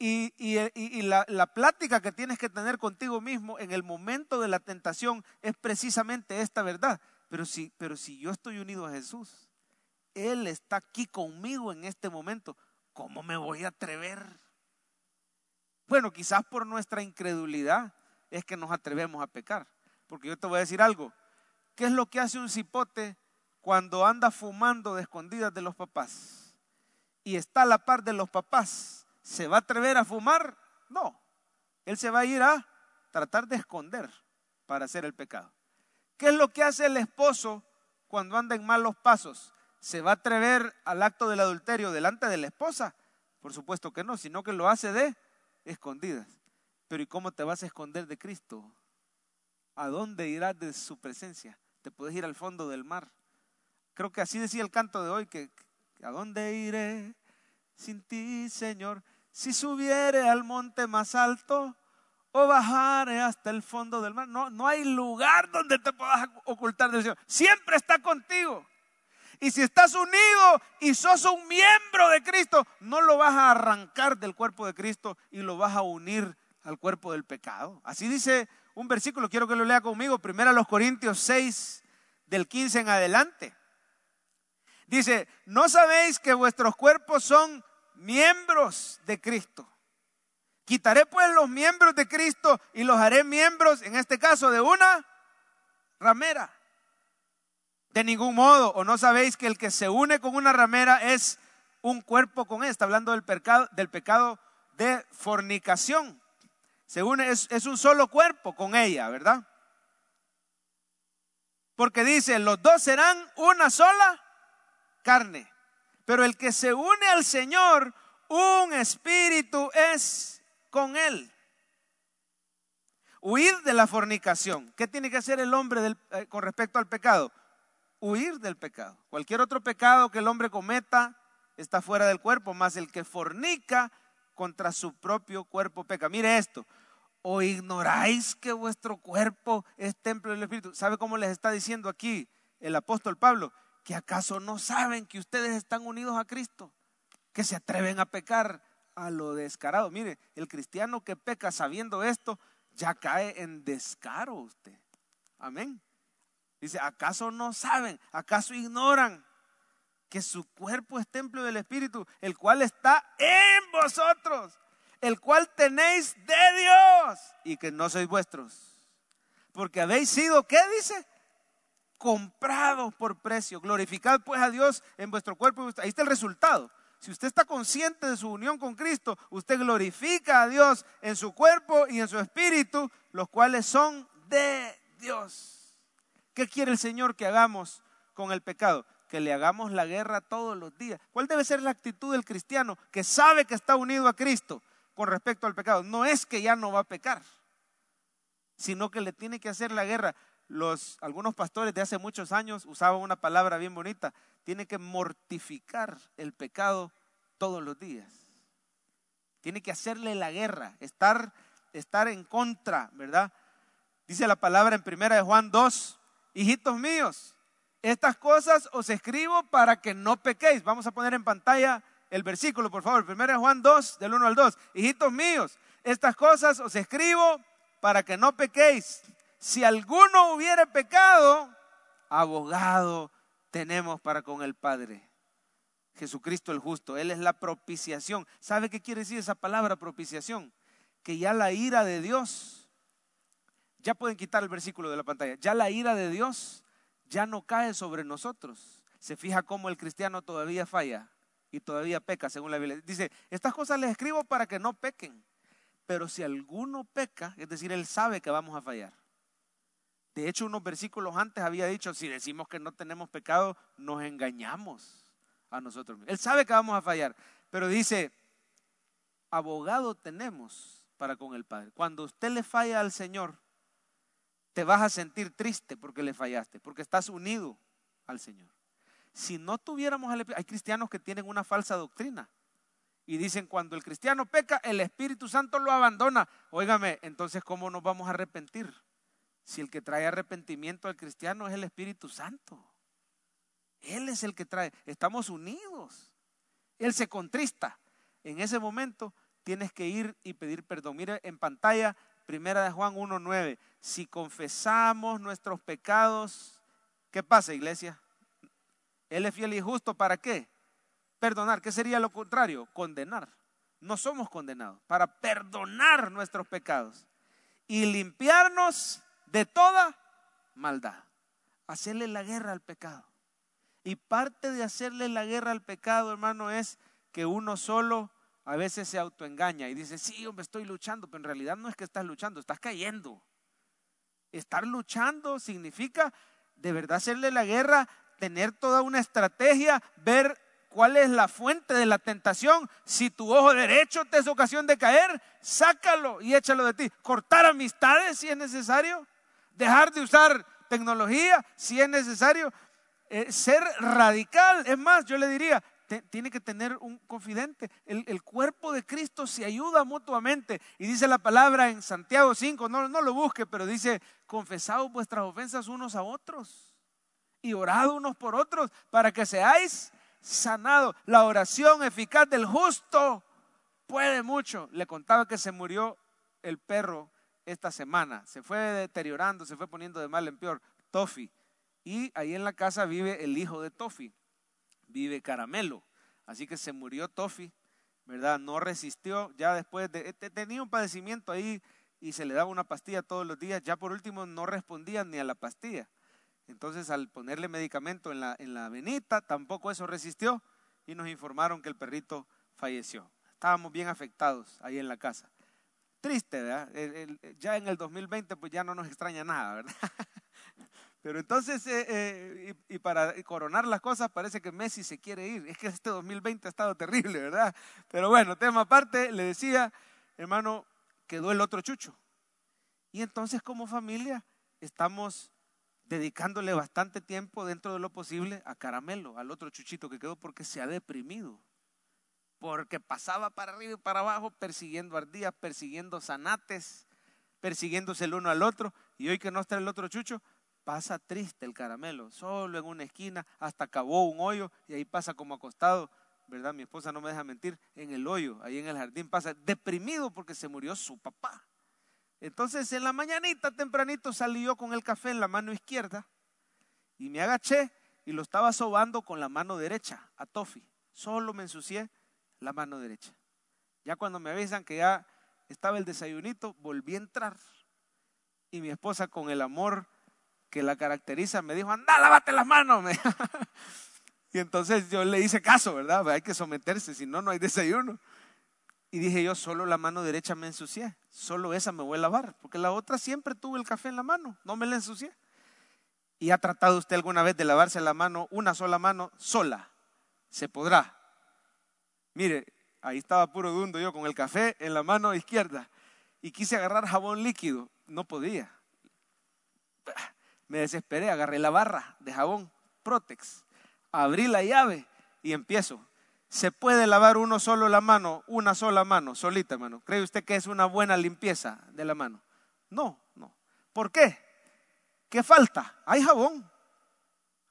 Y, la, plática que tienes que tener contigo mismo en el momento de la tentación es precisamente esta verdad. Pero si, pero si yo estoy unido a Jesús, Él está aquí conmigo en este momento, ¿cómo me voy a atrever? Bueno, quizás por nuestra incredulidad es que nos atrevemos a pecar. Porque yo te voy a decir algo. ¿Qué es lo que hace un cipote cuando anda fumando de escondidas de los papás y está a la par de los papás, ¿se va a atrever a fumar? No. Él se va a ir a tratar de esconder para hacer el pecado. ¿Qué es lo que hace el esposo cuando anda en malos pasos? ¿Se va a atrever al acto del adulterio delante de la esposa? Por supuesto que no, sino que lo hace de escondidas. Pero ¿y cómo te vas a esconder de Cristo? ¿A dónde irás de su presencia? Te puedes ir al fondo del mar Creo que así decía el canto de hoy, que ¿a dónde iré sin ti, Señor? Si subiere al monte más alto o bajare hasta el fondo del mar. No, no hay lugar donde te puedas ocultar del Señor. Siempre está contigo. Y si estás unido y sos un miembro de Cristo, no lo vas a arrancar del cuerpo de Cristo y lo vas a unir al cuerpo del pecado. Así dice un versículo, quiero que lo lea conmigo, primero a los Corintios 6, del 15 en adelante. Dice, ¿no sabéis que vuestros cuerpos son miembros de Cristo? Quitaré pues los miembros de Cristo y los haré miembros, en este caso, de una ramera. De ningún modo, o no sabéis que el que se une con una ramera es un cuerpo con él. Está hablando del pecado, del pecado de fornicación. Se une, es, es un solo cuerpo con ella, ¿verdad? Porque dice, los dos serán una sola carne. Pero el que se une al Señor, un espíritu es con él. Huir de la fornicación. ¿Qué tiene que hacer el hombre eh, con respecto al pecado? Huir del pecado. Cualquier otro pecado que el hombre cometa está fuera del cuerpo, más el que fornica contra su propio cuerpo peca. Mire esto. ¿O ignoráis que vuestro cuerpo es templo del Espíritu? ¿Sabe cómo les está diciendo aquí el apóstol Pablo? ¿Que acaso no saben que ustedes están unidos a Cristo? Que se atreven a pecar a lo descarado. Mire, el cristiano que peca sabiendo esto, ya cae en descaro usted. Amén. Dice, ¿acaso no saben? ¿Acaso ignoran que su cuerpo es templo del Espíritu, el cual está en vosotros, el cual tenéis de Dios y que no sois vuestros. Porque habéis sido, ¿qué dice? Comprados por precio. Glorificad pues a Dios en vuestro cuerpo. Ahí está el resultado. Si usted está consciente de su unión con Cristo, usted glorifica a Dios en su cuerpo y en su espíritu, los cuales son de Dios. ¿Qué quiere el Señor que hagamos con el pecado? Que le hagamos la guerra todos los días. ¿Cuál debe ser la actitud del cristiano que sabe que está unido a Cristo con respecto al pecado? No es que ya no va a pecar, sino que le tiene que hacer la guerra. Los, algunos pastores de hace muchos años usaban una palabra bien bonita tiene que mortificar el pecado todos los días. Tiene que hacerle la guerra, estar, estar en contra, ¿verdad? Dice la palabra en primera de Juan 2, hijitos míos, estas cosas os escribo para que no pequéis. Vamos a poner en pantalla el versículo, por favor. Primera de Juan 2, del 1 al 2. Hijitos míos, estas cosas os escribo para que no pequéis. Si alguno hubiere pecado, abogado tenemos para con el Padre. Jesucristo el justo, Él es la propiciación. ¿Sabe qué quiere decir esa palabra propiciación? Que ya la ira de Dios, ya pueden quitar el versículo de la pantalla, ya la ira de Dios ya no cae sobre nosotros. Se fija cómo el cristiano todavía falla y todavía peca, según la Biblia. Dice, estas cosas les escribo para que no pequen. Pero si alguno peca, es decir, él sabe que vamos a fallar. De hecho, unos versículos antes había dicho, si decimos que no tenemos pecado, nos engañamos a nosotros mismos. Él sabe que vamos a fallar, pero dice, abogado tenemos para con el Padre. Cuando usted le falla al Señor, te vas a sentir triste porque le fallaste, porque estás unido al Señor. Si no tuviéramos al hay cristianos que tienen una falsa doctrina y dicen cuando el cristiano peca, el Espíritu Santo lo abandona. Óigame, entonces ¿cómo nos vamos a arrepentir? Si el que trae arrepentimiento al cristiano es el Espíritu Santo. Él es el que trae. Estamos unidos. Él se contrista. En ese momento tienes que ir y pedir perdón. Mire en pantalla, primera de Juan 1.9. Si confesamos nuestros pecados, ¿qué pasa, iglesia? Él es fiel y justo. ¿Para qué? Perdonar. ¿Qué sería lo contrario? Condenar. No somos condenados. Para perdonar nuestros pecados y limpiarnos de toda maldad. Hacerle la guerra al pecado. Y parte de hacerle la guerra al pecado, hermano, es que uno solo a veces se autoengaña y dice, sí, hombre, estoy luchando, pero en realidad no es que estás luchando, estás cayendo. Estar luchando significa de verdad hacerle la guerra, tener toda una estrategia, ver cuál es la fuente de la tentación. Si tu ojo derecho te es ocasión de caer, sácalo y échalo de ti. Cortar amistades si es necesario dejar de usar tecnología si es necesario, eh, ser radical. Es más, yo le diría, tiene que tener un confidente. El, el, cuerpo de Cristo se ayuda mutuamente. Y dice la palabra en Santiago 5, no, no lo busque, pero dice, confesaos vuestras ofensas unos a otros y orad unos por otros para que seáis sanados. La oración eficaz del justo puede mucho. Le contaba que se murió el perro esta semana. Se fue deteriorando, se fue poniendo de mal en peor. Tofi. Y ahí en la casa vive el hijo de Tofi. Vive Caramelo. Así que se murió Tofi, ¿verdad? No resistió. Ya después de, tenía un padecimiento ahí y se le daba una pastilla todos los días. Ya por último no respondía ni a la pastilla. Entonces al ponerle medicamento en la, en la venita, tampoco eso resistió y nos informaron que el perrito falleció. Estábamos bien afectados ahí en la casa triste, ¿verdad? ya en el 2020 pues ya no nos extraña nada, ¿verdad? Pero entonces, eh, eh, y, para coronar las cosas, parece que Messi se quiere ir. Es que este 2020 ha estado terrible, ¿verdad? Pero bueno, tema aparte, le decía, hermano, quedó el otro chucho. Y entonces como familia estamos dedicándole bastante tiempo dentro de lo posible a Caramelo, al otro chuchito que quedó porque se ha deprimido porque pasaba para arriba y para abajo persiguiendo ardillas, persiguiendo zanates, persiguiéndose el uno al otro, y hoy que no está el otro chucho, pasa triste el caramelo, solo en una esquina, hasta acabó un hoyo y ahí pasa como acostado, ¿verdad? Mi esposa no me deja mentir, en el hoyo, ahí en el jardín pasa deprimido porque se murió su papá. Entonces en la mañanita tempranito salí yo con el café en la mano izquierda y me agaché y lo estaba sobando con la mano derecha a Tofi. Solo me ensucié la mano derecha. Ya cuando me avisan que ya estaba el desayunito, volví a entrar. Y mi esposa, con el amor que la caracteriza, me dijo, anda, lávate las manos. y entonces yo le hice caso, ¿verdad? Hay que someterse, si no, no hay desayuno. Y dije yo, solo la mano derecha me ensucié, solo esa me voy a lavar, porque la otra siempre tuve el café en la mano, no me la ensucié. ¿Y ha tratado usted alguna vez de lavarse la mano, una sola mano, sola? Se podrá. Mire, ahí estaba puro dundo yo con el café en la mano izquierda y quise agarrar jabón líquido, no podía. Me desesperé, agarré la barra de jabón Protex, abrí la llave y empiezo. ¿Se puede lavar uno solo la mano, una sola mano, solita, hermano? ¿Cree usted que es una buena limpieza de la mano? No, no. ¿Por qué? ¿Qué falta? Hay jabón,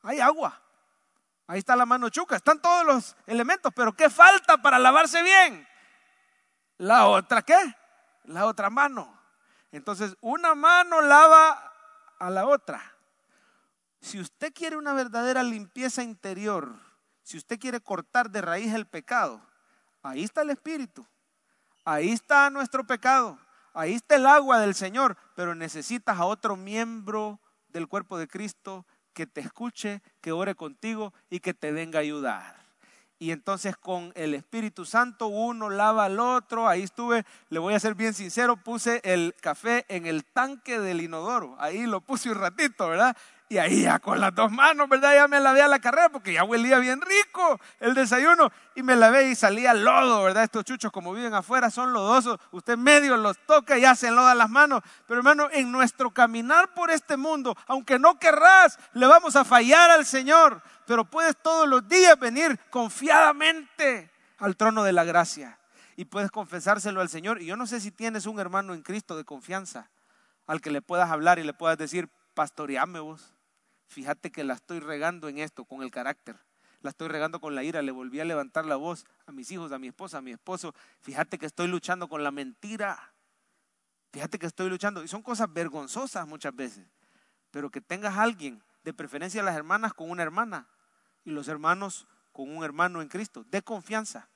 hay agua, ahí está la mano chuca, están todos los elementos, pero ¿qué falta para lavarse bien? La otra, ¿qué? La otra mano. Entonces, una mano lava a la otra. Si usted quiere una verdadera limpieza interior, si usted quiere cortar de raíz el pecado, ahí está el Espíritu, ahí está nuestro pecado, ahí está el agua del Señor, pero necesitas a otro miembro del cuerpo de Cristo que te escuche, que ore contigo y que te venga a ayudar. Y entonces con el Espíritu Santo uno lava al otro. Ahí estuve, le voy a ser bien sincero, puse el café en el tanque del inodoro. Ahí lo puse un ratito, ¿verdad? Y ahí ya con las dos manos, ¿verdad? Ya me lavé a la carrera porque ya huelía bien rico el desayuno. Y me lavé y salía lodo, ¿verdad? Estos chuchos como viven afuera son lodosos. Usted medio los toca y hacen lodo a las manos. Pero hermano, en nuestro caminar por este mundo, aunque no querrás, le vamos a fallar al Señor. Pero puedes todos los días venir confiadamente al trono de la gracia. Y puedes confesárselo al Señor. Y yo no sé si tienes un hermano en Cristo de confianza al que le puedas hablar y le puedas decir, pastoreame vos fíjate que la estoy regando en esto, con el carácter. La estoy regando con la ira, le volví a levantar la voz a mis hijos, a mi esposa, a mi esposo. Fíjate que estoy luchando con la mentira. Fíjate que estoy luchando. Y son cosas vergonzosas muchas veces. Pero que tengas a alguien, de preferencia las hermanas con una hermana y los hermanos con un hermano en Cristo, de confianza.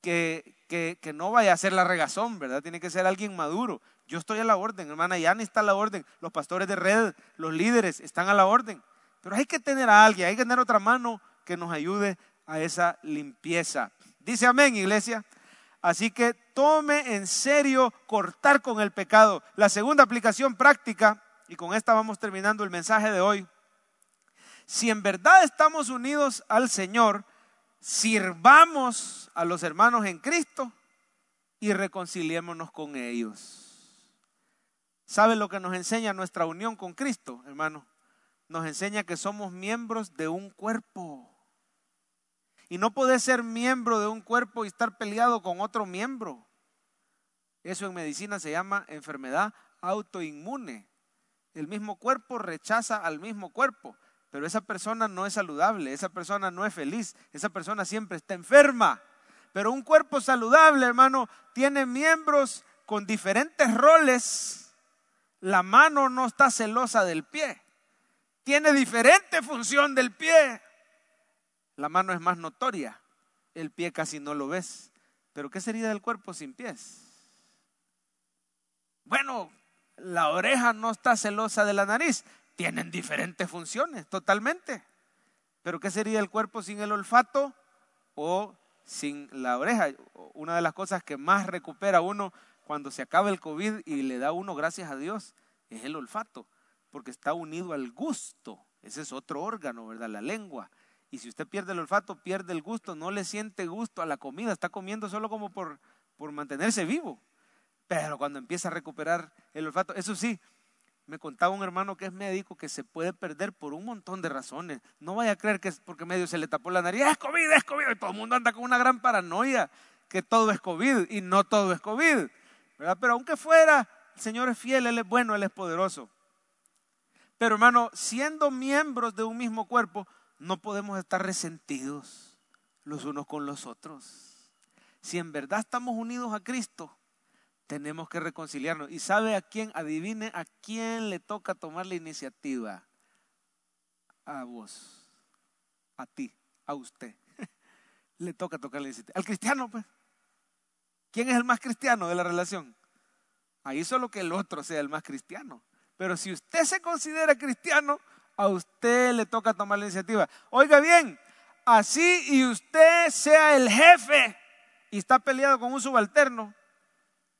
Que, que, que, no vaya a ser la regazón, ¿verdad? Tiene que ser alguien maduro, yo estoy a la orden, hermana Yani está a la orden, los pastores de red, los líderes están a la orden. Pero hay que tener a alguien, hay que tener otra mano que nos ayude a esa limpieza. Dice amén, iglesia. Así que tome en serio cortar con el pecado. La segunda aplicación práctica, y con esta vamos terminando el mensaje de hoy. Si en verdad estamos unidos al Señor, sirvamos a los hermanos en Cristo y reconciliémonos con ellos. ¿Sabe lo que nos enseña nuestra unión con Cristo, hermano? Nos enseña que somos miembros de un cuerpo. Y no puede ser miembro de un cuerpo y estar peleado con otro miembro. Eso en medicina se llama enfermedad autoinmune. El mismo cuerpo rechaza al mismo cuerpo, pero esa persona no es saludable, esa persona no es feliz, esa persona siempre está enferma. Pero un cuerpo saludable, hermano, tiene miembros con diferentes roles la mano no está celosa del pie. Tiene diferente función del pie. La mano es más notoria. El pie casi no lo ves. Pero ¿qué sería del cuerpo sin pies? Bueno, la oreja no está celosa de la nariz. Tienen diferentes funciones, totalmente. Pero ¿qué sería el cuerpo sin el olfato o sin la oreja? Una de las cosas que más recupera uno cuando se acaba el COVID y le da uno gracias a Dios, es el olfato, porque está unido al gusto. Ese es otro órgano, ¿verdad? La lengua. Y si usted pierde el olfato, pierde el gusto, no le siente gusto a la comida, está comiendo solo como por, por mantenerse vivo. Pero cuando empieza a recuperar el olfato, eso sí, me contaba un hermano que es médico que se puede perder por un montón de razones. No vaya a creer que es porque medio se le tapó la nariz, es COVID, es COVID, y todo el mundo anda con una gran paranoia que todo es COVID y no todo es COVID. Pero aunque fuera, el Señor es fiel, Él es bueno, Él es poderoso. Pero hermano, siendo miembros de un mismo cuerpo, no podemos estar resentidos los unos con los otros. Si en verdad estamos unidos a Cristo, tenemos que reconciliarnos. ¿Y sabe a quién? Adivine a quién le toca tomar la iniciativa. A vos. a ti, a usted. Le toca tocar la iniciativa. Al cristiano, pues. ¿Quién es el más cristiano de la relación? Ahí solo que el otro sea el más cristiano. Pero si usted se considera cristiano, a usted le toca tomar la iniciativa. Oiga bien, así y usted sea el jefe y está peleado con un subalterno,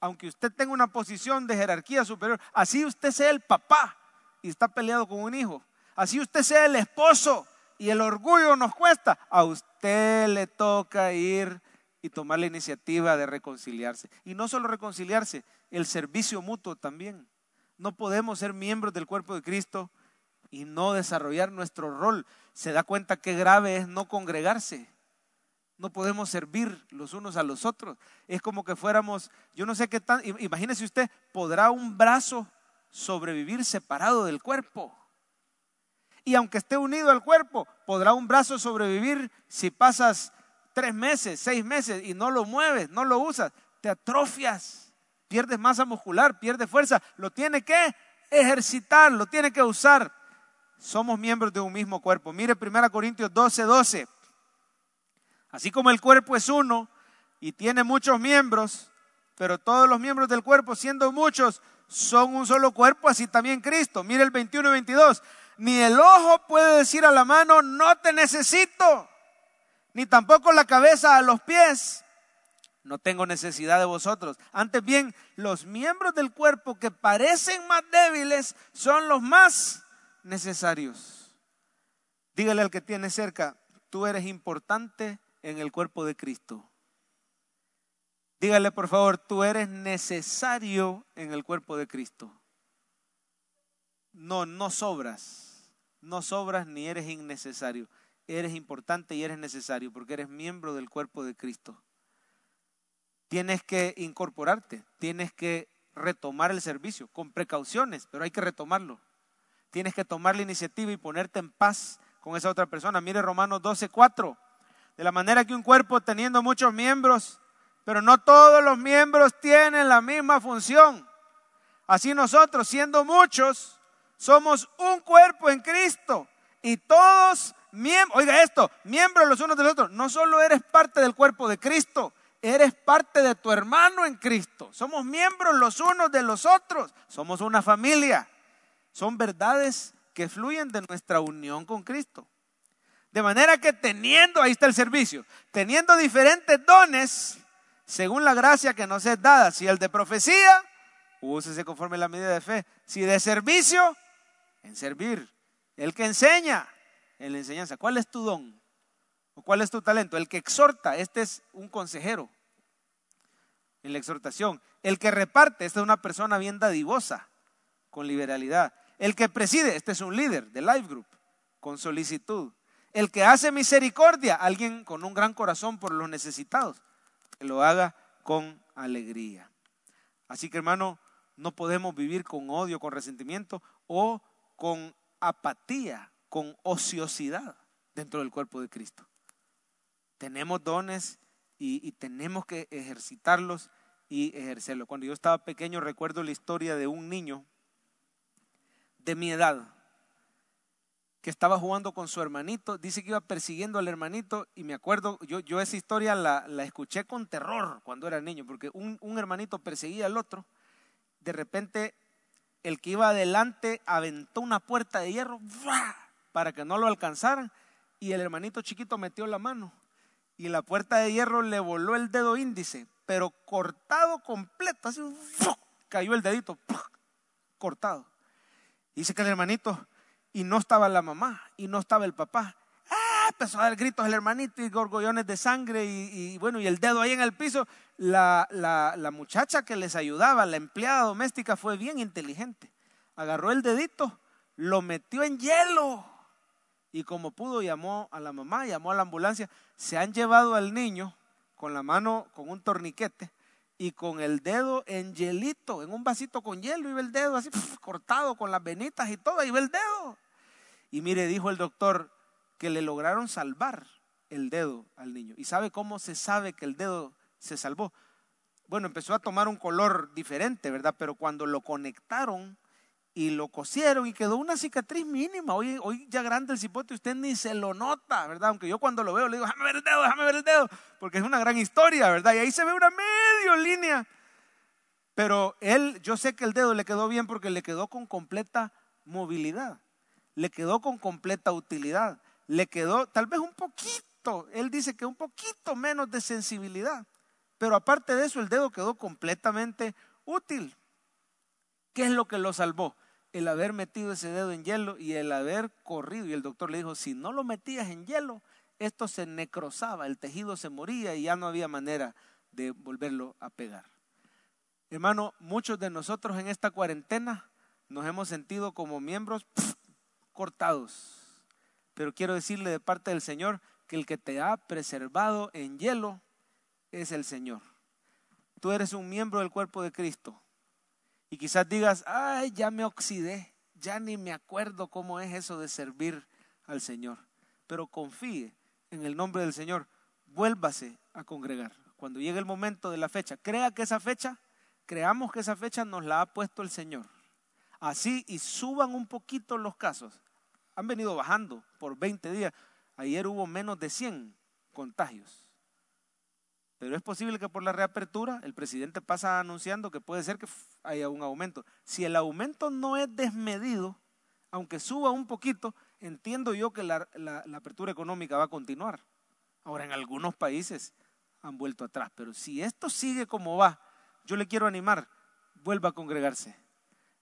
aunque usted tenga una posición de jerarquía superior, así usted sea el papá y está peleado con un hijo, así usted sea el esposo y el orgullo nos cuesta, a usted le toca ir y tomar la iniciativa de reconciliarse. Y no solo reconciliarse, el servicio mutuo también. No podemos ser miembros del cuerpo de Cristo y no desarrollar nuestro rol. Se da cuenta qué grave es no congregarse. No podemos servir los unos a los otros. Es como que fuéramos, yo no sé qué tan, imagínese usted, ¿podrá un brazo sobrevivir separado del cuerpo? Y aunque esté unido al cuerpo, ¿podrá un brazo sobrevivir si pasas tres meses, seis meses y no lo mueves, no lo usas? Te atrofias, pierdes masa muscular, pierdes fuerza. Lo tiene que ejercitar, lo tiene que usar. Somos miembros de un mismo cuerpo. Mire 1 Corintios 12, 12. Así como el cuerpo es uno y tiene muchos miembros, pero todos los miembros del cuerpo, siendo muchos, son un solo cuerpo, así también Cristo. Mire el 21 y 22. Ni el ojo puede decir a la mano, no te necesito, ni tampoco la cabeza a los pies, no tengo necesidad de vosotros. Antes bien, los miembros del cuerpo que parecen más débiles son los más necesarios. Dígale al que tiene cerca, tú eres importante en el cuerpo de Cristo. Dígale por favor, tú eres necesario en el cuerpo de Cristo. No, no sobras. No sobras ni eres innecesario. Eres importante y eres necesario porque eres miembro del cuerpo de Cristo. Tienes que incorporarte, tienes que retomar el servicio con precauciones, pero hay que retomarlo. Tienes que tomar la iniciativa y ponerte en paz con esa otra persona. Mire Romanos 12, 4. De la manera que un cuerpo teniendo muchos miembros, pero no todos los miembros tienen la misma función. Así nosotros, siendo muchos, somos un cuerpo en Cristo y todos miembros, oiga esto, miembros los unos de los otros. No solo eres parte del cuerpo de Cristo, eres parte de tu hermano en Cristo. Somos miembros los unos de los otros. Somos una familia. Son verdades que fluyen de nuestra unión con Cristo. De manera que teniendo, ahí está el servicio, teniendo diferentes dones, según la gracia que nos es dada, si el de profecía, úsese conforme a la medida de fe, si de servicio, en servir, el que enseña, en la enseñanza. ¿Cuál es tu don? ¿O cuál es tu talento? El que exhorta, este es un consejero en la exhortación. El que reparte, esta es una persona bien dadivosa, con liberalidad. El que preside, este es un líder de Life Group, con solicitud. El que hace misericordia, alguien con un gran corazón por los necesitados, lo haga con alegría. Así que hermano, no podemos vivir con odio, con resentimiento o con apatía, con ociosidad dentro del cuerpo de Cristo. Tenemos dones y tenemos que ejercitarlos y ejercerlos. Cuando yo estaba pequeño recuerdo la historia de un niño de mi edad que estaba jugando con su hermanito, dice que iba persiguiendo al hermanito y me acuerdo, yo, yo esa historia la, la escuché con terror cuando era niño, porque un, un hermanito perseguía al otro, de repente el que iba adelante aventó una puerta de hierro para que no lo alcanzaran y el hermanito chiquito metió la mano y la puerta de hierro le voló el dedo índice, pero cortado completo, así cayó el dedito, cortado. Dice que el hermanito y no estaba la mamá y no estaba el papá. ¡Ah! Empezó a dar gritos el hermanito y gorgollones de sangre y, bueno, y el dedo ahí en el piso. La, la, la muchacha que les ayudaba, la empleada doméstica, fue bien inteligente. Agarró el dedito, lo metió en hielo y como pudo llamó a la mamá, llamó a la ambulancia. Se han llevado al niño con la mano, con un torniquete y con el dedo en hielito, en un vasito con hielo, iba el dedo así cortado con las venitas y todo, iba el dedo. Y mire, dijo el doctor que le lograron salvar el dedo al niño. ¿Y sabe cómo se sabe que el dedo se salvó? Bueno, empezó a tomar un color diferente, ¿verdad? Pero cuando lo conectaron y lo cosieron y quedó una cicatriz mínima. Hoy, hoy ya grande el cipote, usted ni se lo nota, ¿verdad? Aunque yo cuando lo veo le digo, déjame ver el dedo, déjame ver el dedo, porque es una gran historia, ¿verdad? Y ahí se ve una medio línea. Pero él, yo sé que el dedo le quedó bien porque le quedó con completa movilidad, le quedó con completa utilidad, le quedó tal vez un poquito, él dice que un poquito menos de sensibilidad, pero aparte de eso el dedo quedó completamente útil. ¿Qué es lo que lo salvó? El haber metido ese dedo en hielo y el haber corrido. Y el doctor le dijo, si no lo metías en hielo, esto se necrosaba, el tejido se moría y ya no había manera de volverlo a pegar. Hermano, muchos de nosotros en esta cuarentena nos hemos sentido como miembros cortados. Pero quiero decirle de parte del Señor que el que te ha preservado en hielo es el Señor. Tú eres un miembro del cuerpo de Cristo. Y quizás digas, ay, ya me oxidé, ya ni me acuerdo cómo es eso de servir al Señor. Pero confíe en el nombre del Señor, vuélvase a congregar. Cuando llegue el momento de la fecha, crea que esa fecha, creamos que esa fecha nos la ha puesto el Señor. Así y suban un poquito los casos. Han venido bajando por 20 días. Ayer hubo menos de 100 contagios. Pero es posible que por la reapertura el presidente pasa anunciando que puede ser que haya un aumento. Si el aumento no es desmedido, aunque suba un poquito, entiendo yo que la, apertura económica va a continuar. Ahora, en algunos países han vuelto atrás, pero si esto sigue como va, yo le quiero animar, vuelva a congregarse,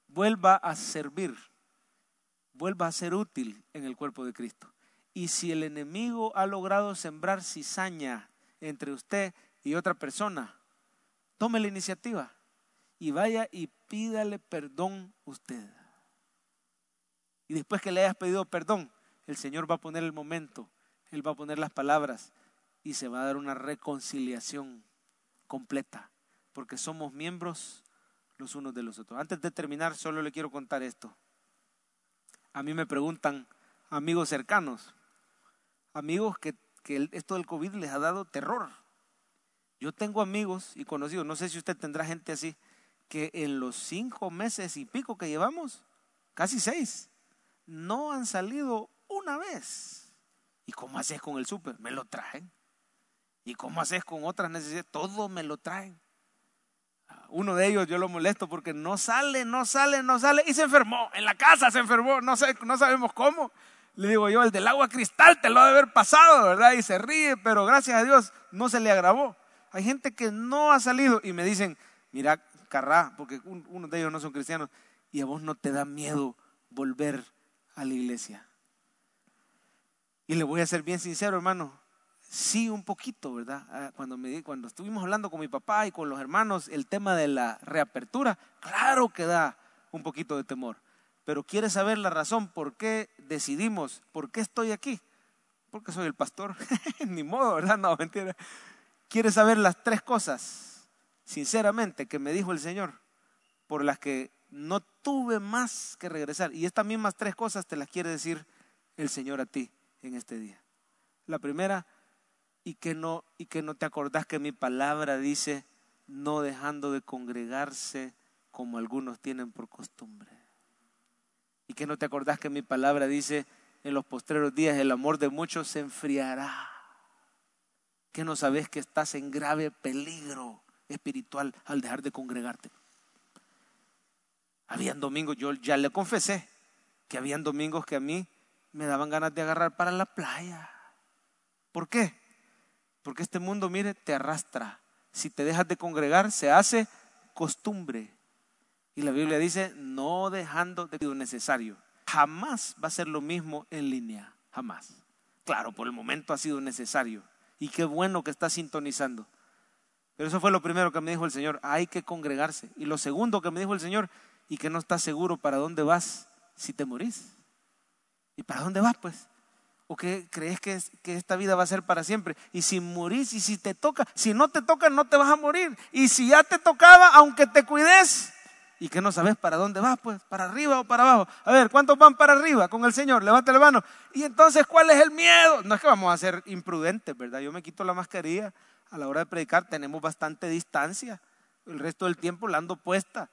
vuelva a servir, vuelva a ser útil en el cuerpo de Cristo. Y si el enemigo ha logrado sembrar cizaña entre usted y otra persona, tome la iniciativa y vaya y pídale perdón usted. Y después que le hayas pedido perdón, el Señor va a poner el momento, Él va a poner las palabras y se va a dar una reconciliación completa, porque somos miembros los unos de los otros. Antes de terminar, solo le quiero contar esto. A mí me preguntan amigos cercanos, amigos que, que esto del COVID les ha dado terror yo tengo amigos y conocidos, no sé si usted tendrá gente así, que en los cinco meses y pico que llevamos, casi seis, no han salido una vez. ¿Y cómo haces con el súper? Me lo traen. ¿Y cómo haces con otras necesidades? Todo me lo traen. Uno de ellos yo lo molesto porque no sale, no sale, no sale y se enfermó. En la casa se enfermó, no, sé, no sabemos cómo. Le digo yo, el del agua cristal te lo ha de haber pasado, ¿verdad? Y se ríe, pero gracias a Dios no se le agravó. Hay gente que no ha salido y me dicen, mira, Carrá, porque uno de ellos no son cristianos, y a vos no te da miedo volver a la iglesia. Y le voy a ser bien sincero, hermano, sí un poquito, ¿verdad? Ah, cuando, me, cuando estuvimos hablando con mi papá y con los hermanos, el tema de la reapertura, claro que da un poquito de temor. Pero ¿quieres saber la razón por qué decidimos, por qué estoy aquí? Porque soy el pastor. Ni modo, ¿verdad? No, mentira. ¿Quieres saber las tres cosas, sinceramente, que me dijo el Señor, por las que no tuve más que regresar? Y estas mismas tres cosas te las quiere decir el Señor a ti en este día. La primera, y que no, y que no te acordás que mi palabra dice, no dejando de congregarse como algunos tienen por costumbre. Y que no te acordás que mi palabra dice, en los postreros días el amor de muchos se enfriará que no sabes que estás en grave peligro espiritual al dejar de congregarte. Habían domingos, yo ya le confesé que habían domingos que a mí me daban ganas de agarrar para la playa. ¿Por qué? Porque este mundo, mire, te arrastra. Si te dejas de congregar, se hace costumbre. Y la Biblia dice, no dejando de lo necesario. Jamás va a ser lo mismo en línea, jamás. Claro, por el momento ha sido necesario y qué bueno que está sintonizando. Pero eso fue lo primero que me dijo el Señor, hay que congregarse. Y lo segundo que me dijo el Señor, y que no estás seguro para dónde vas si te morís. ¿Y para dónde vas pues? ¿O qué crees que, que esta vida va a ser para siempre? Y si morís y si te toca, si no te toca no te vas a morir. Y si ya te tocaba, aunque te cuides, y que no sabes para dónde vas, pues, para arriba o para abajo. A ver, ¿cuántos van para arriba con el Señor? Levanta la mano. Y entonces, ¿cuál es el miedo? No es que vamos a ser imprudentes, ¿verdad? Yo me quito la mascarilla a la hora de predicar, tenemos bastante distancia. El resto del tiempo la ando puesta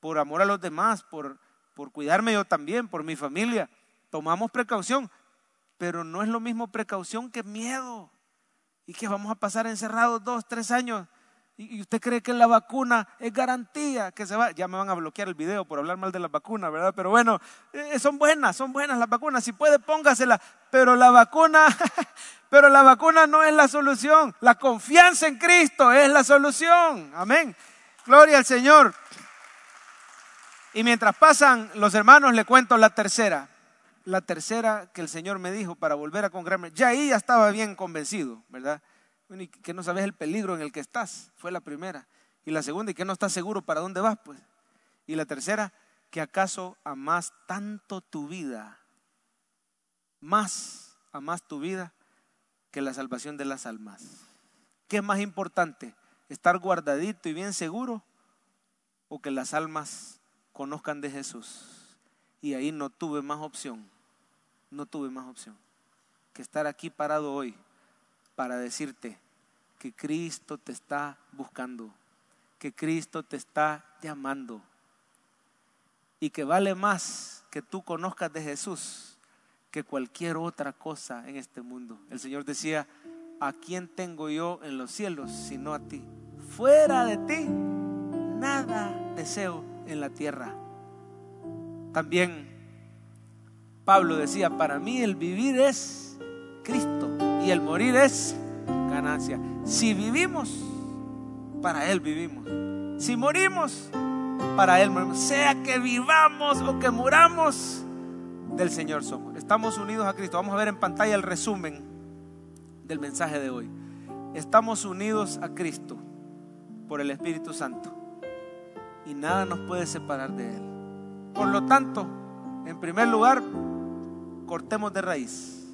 por amor a los demás, por, por cuidarme yo también, por mi familia. Tomamos precaución, pero no es lo mismo precaución que miedo. Y que vamos a pasar encerrados dos, tres años. ¿Y usted cree que la vacuna es garantía que se va? Ya me van a bloquear el video por hablar mal de la vacuna, ¿verdad? Pero bueno, eh, son buenas, son buenas las vacunas. Si puede, póngasela. Pero la vacuna, pero la vacuna no es la solución. La confianza en Cristo es la solución. Amén. Gloria al Señor. Y mientras pasan los hermanos, le cuento la tercera. La tercera que el Señor me dijo para volver a congregarme. Ya ahí ya estaba bien convencido, ¿verdad? Y que no sabes el peligro en el que estás. Fue la primera. Y la segunda, y que no estás seguro para dónde vas, pues. Y la tercera, que acaso amas tanto tu vida, más amas tu vida que la salvación de las almas. ¿Qué es más importante? ¿Estar guardadito y bien seguro o que las almas conozcan de Jesús. Y ahí no tuve más opción, no tuve más opción que estar aquí parado hoy para decirte que Cristo te está buscando, que Cristo te está llamando y que vale más que tú conozcas de Jesús que cualquier otra cosa en este mundo. El Señor decía, ¿a quién tengo yo en los cielos sino a ti? Fuera de ti, nada deseo en la tierra. También Pablo decía, para mí el vivir es Cristo y el morir es ganancia. Si vivimos, para Él vivimos. Si morimos, para Él morimos. Sea que vivamos o que muramos, del Señor somos. Estamos unidos a Cristo. Vamos a ver en pantalla el resumen del mensaje de hoy. Estamos unidos a Cristo por el Espíritu Santo y nada nos puede separar de Él. Por lo tanto, en primer lugar, cortemos de raíz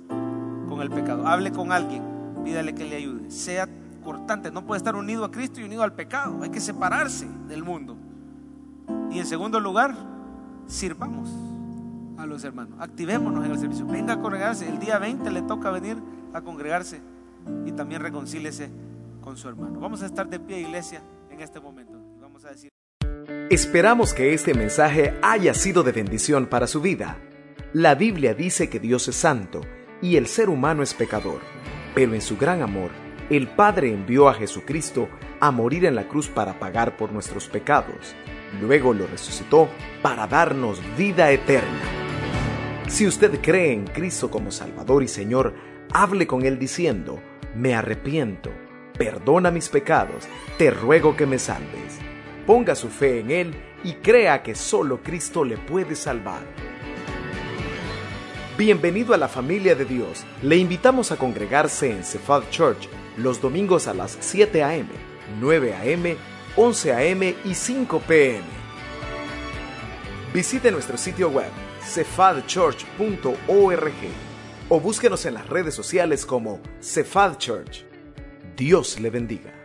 con el pecado. Hable con alguien, pídale que le ayude. Sea cortante, no puede estar unido a Cristo y unido al pecado. Hay que separarse del mundo. Y en segundo lugar, sirvamos a los hermanos. Activémonos en el servicio. Venga a congregarse. El día 20 le toca venir a congregarse y también reconcílese con su hermano. Vamos a estar de pie, iglesia, en este momento. Vamos a decir. Esperamos que este mensaje haya sido de bendición para su vida. La Biblia dice que Dios es santo y el ser humano es pecador, pero en su gran amor, el Padre envió a Jesucristo a morir en la cruz para pagar por nuestros pecados. Luego lo resucitó para darnos vida eterna. Si usted cree en Cristo como Salvador y Señor, hable con Él diciendo, me arrepiento, perdona mis pecados, te ruego que me salves ponga su fe en Él y crea que solo Cristo le puede salvar. Bienvenido a la familia de Dios. Le invitamos a congregarse en Cephal Church los domingos a las 7 a.m., 9 a.m., 11 a.m. y 5 p.m. Visite nuestro sitio web cephadchurch.org o búsquenos en las redes sociales como Cephal Church. Dios le bendiga.